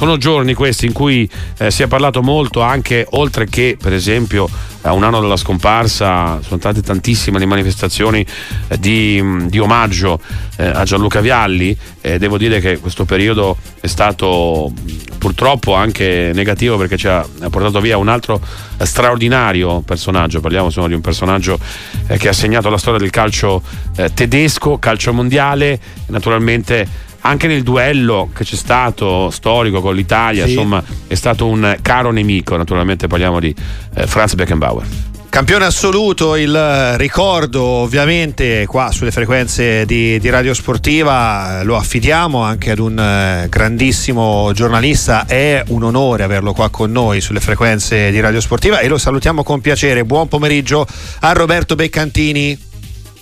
sono giorni questi in cui eh, si è parlato molto anche, oltre che per esempio a un anno dalla scomparsa, sono state tantissime le manifestazioni eh, di, di, omaggio eh, a Gianluca Vialli. Eh, devo dire che questo periodo è stato purtroppo anche negativo perché ci ha portato via un altro straordinario personaggio. Parliamo insomma, di un personaggio eh, che ha segnato la storia del calcio eh, tedesco, calcio mondiale, naturalmente anche nel duello che c'è stato storico con l'Italia, sì. insomma, è stato un caro nemico. Naturalmente parliamo di eh, Franz Beckenbauer. Campione assoluto, il ricordo ovviamente qua sulle frequenze di, di, Radio Sportiva lo affidiamo anche ad un eh, grandissimo giornalista, è un onore averlo qua con noi sulle frequenze di Radio Sportiva e lo salutiamo con piacere. Buon pomeriggio a Roberto Beccantini.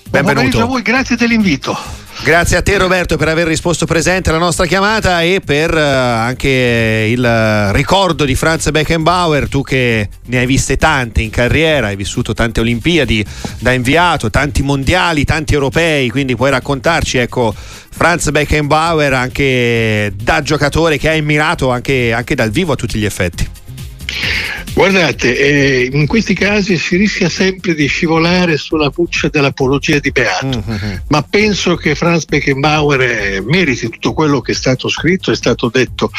Benvenuto. Buon pomeriggio a voi, grazie dell'invito. Grazie a te Roberto per aver risposto presente alla nostra chiamata e per uh, anche il ricordo di Franz Beckenbauer, tu che ne hai viste tante in carriera, hai vissuto tante Olimpiadi da inviato, tanti mondiali, tanti europei, quindi puoi raccontarci ecco Franz Beckenbauer anche da giocatore che hai ammirato anche, anche dal vivo a tutti gli effetti. Guardate, eh, in questi casi si rischia sempre di scivolare sulla buccia dell'apologia di Beato, mm-hmm. ma penso che Franz Beckenbauer eh, meriti tutto quello che è stato scritto e stato detto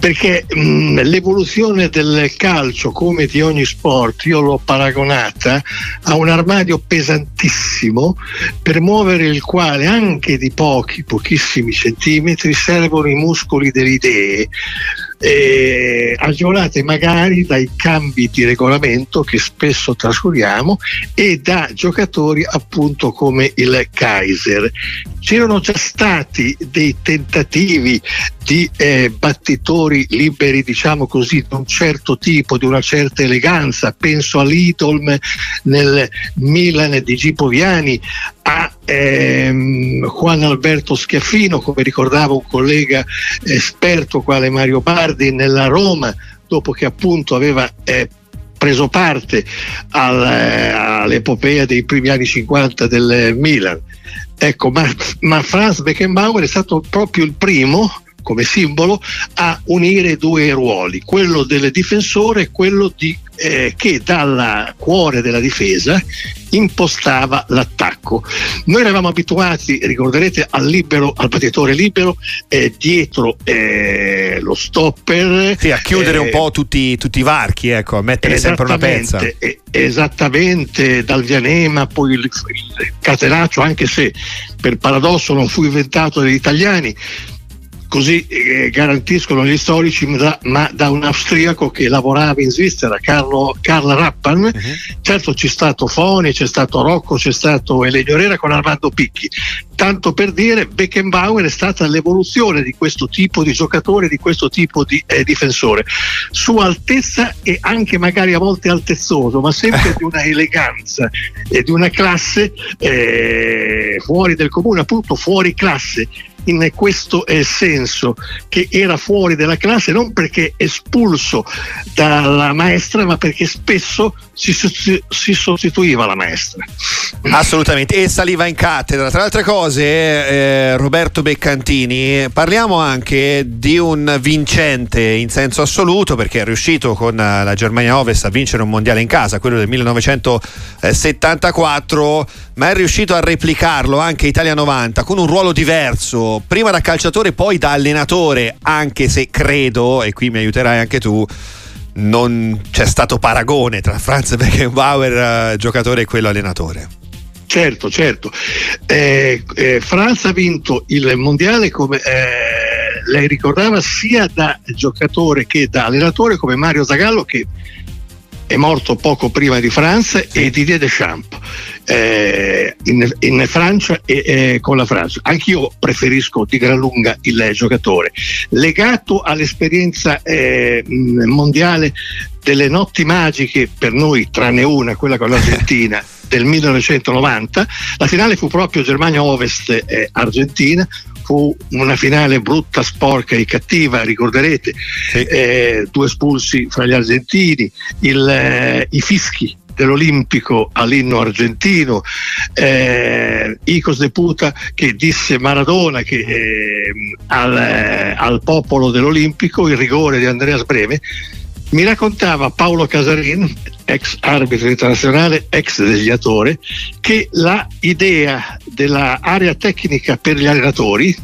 perché mh, mm, l'evoluzione del calcio come di ogni sport io l'ho paragonata a un armadio pesantissimo per muovere il quale anche di pochi, pochissimi centimetri servono i muscoli delle idee eh, agevolate magari dai cambi di regolamento che spesso trascuriamo e da giocatori appunto come il Kaiser. C'erano già stati dei tentativi di eh, battitori liberi, diciamo così, di un certo tipo, di una certa eleganza. Penso all'Idolm nel Milan di Gipoviani, a ehm, Juan Alberto Schiaffino, come ricordava un collega esperto quale Mario Bardi nella Roma, dopo che appunto aveva eh, preso parte eh, all'epopea dei primi anni 50 del Milan. Ecco, ma, ma Franz Beckenbauer è stato proprio il primo come simbolo a unire due ruoli, quello del difensore e quello di, eh, che dal cuore della difesa impostava l'attacco. Noi eravamo abituati, ricorderete, al libero, al battitore libero, eh, dietro eh, lo stopper. Sì, a chiudere un eh, po' tutti, tutti, i varchi, ecco, a mettere sempre una pezza. Esattamente, dal Vianema, poi il, il catenaccio, anche se per paradosso non fu inventato dagli italiani, così eh, garantiscono gli storici, ma da, ma da, un austriaco che lavorava in Svizzera, Carlo, Karl Rappan. Uh-huh. Certo c'è stato Foni, c'è stato Rocco, c'è stato Elenio Herrera con Armando Picchi. Tanto per dire, Beckenbauer è stata l'evoluzione di questo tipo di giocatore, di questo tipo di eh, difensore. Sua altezza e anche magari a volte altezzoso, ma sempre di una eleganza e di una classe eh, fuori del comune, appunto fuori classe in questo senso che era fuori dalla classe non perché espulso dalla maestra ma perché spesso si sostituiva la maestra assolutamente e saliva in cattedra tra altre cose eh, Roberto Beccantini parliamo anche di un vincente in senso assoluto perché è riuscito con la Germania Ovest a vincere un mondiale in casa quello del 1974 ma è riuscito a replicarlo anche Italia 90 con un ruolo diverso, prima da calciatore poi da allenatore, anche se credo, e qui mi aiuterai anche tu, non c'è stato paragone tra Franz Beckenbauer, eh, giocatore, e quello allenatore. Certo, certo. Eh, eh, Franz ha vinto il mondiale come eh, lei ricordava sia da giocatore che da allenatore come Mario Zagallo che è morto poco prima di Franz e Didier Deschamps eh, in, in, Francia e eh, con la Francia. Anch'io preferisco di gran lunga il giocatore. Legato all'esperienza eh, mondiale delle notti magiche, per noi tranne una, quella con l'Argentina. del 1990, la finale fu proprio Germania Ovest-Argentina, fu una finale brutta, sporca e cattiva, ricorderete, sì. eh, due espulsi fra gli argentini, il, eh, i fischi dell'Olimpico all'inno argentino, eh, Icos de Puta che disse Maradona che, eh, al, eh, al popolo dell'Olimpico il rigore di Andreas Breme mi raccontava Paolo Casarin, ex arbitro internazionale, ex degliatore, che la idea dell'area tecnica per gli allenatori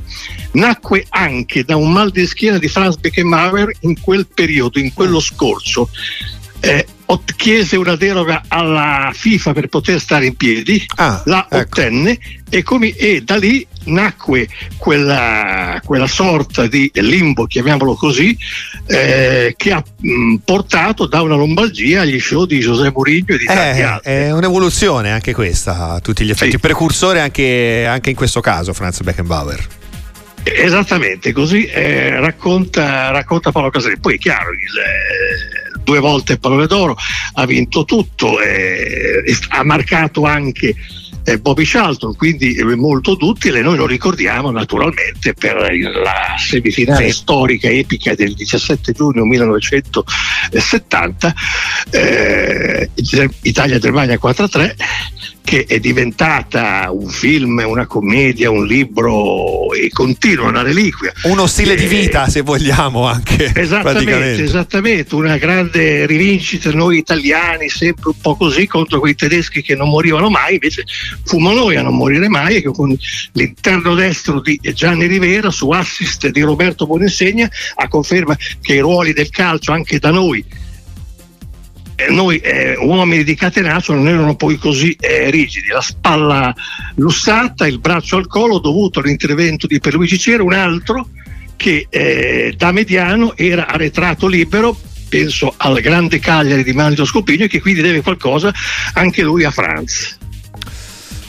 nacque anche da un mal di schiena di Franz Beckenbauer in quel periodo, in quello scorso. Eh, chiese una deroga alla FIFA per poter stare in piedi, ah, la ecco. ottenne e, come, e, da lì nacque quella, quella, sorta di limbo, chiamiamolo così, eh, che ha mh, portato da una lombalgia agli show di José Mourinho e di tanti eh, altri. È un'evoluzione anche questa, a tutti gli effetti, sì. precursore anche, anche in questo caso Franz Beckenbauer. Esattamente, così eh, racconta, racconta Paolo Caselli. Poi è chiaro, il, eh, due volte il pallone d'oro, ha vinto tutto, eh, ha marcato anche eh, Bobby Charlton, quindi molto duttile. Noi lo ricordiamo naturalmente per la semifinale storica epica del 17 giugno 1970, eh, Italia-Germania 4-3 che è diventata un film, una commedia, un libro e continua una reliquia. Uno stile e, di vita, se vogliamo, anche. Esattamente, esattamente, una grande rivincita noi italiani, sempre un po' così, contro quei tedeschi che non morivano mai, invece fummo noi a non morire mai, e con l'interno destro di Gianni Rivera su assist di Roberto Boninsegna a conferma che i ruoli del calcio anche da noi eh, noi eh, uomini di catenaccio non erano poi così eh, rigidi, la spalla lussata, il braccio al collo dovuto all'intervento di Pierluigi Cera, un altro che eh, da mediano era arretrato libero penso al grande Cagliari di Manlio Scopigno e che quindi deve qualcosa anche lui a Franz.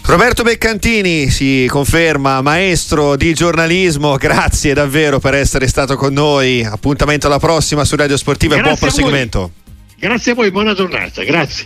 Roberto Beccantini si conferma maestro di giornalismo, grazie davvero per essere stato con noi. Appuntamento alla prossima su Radio Sportiva e buon proseguimento. Grazie a voi, buona giornata, grazie.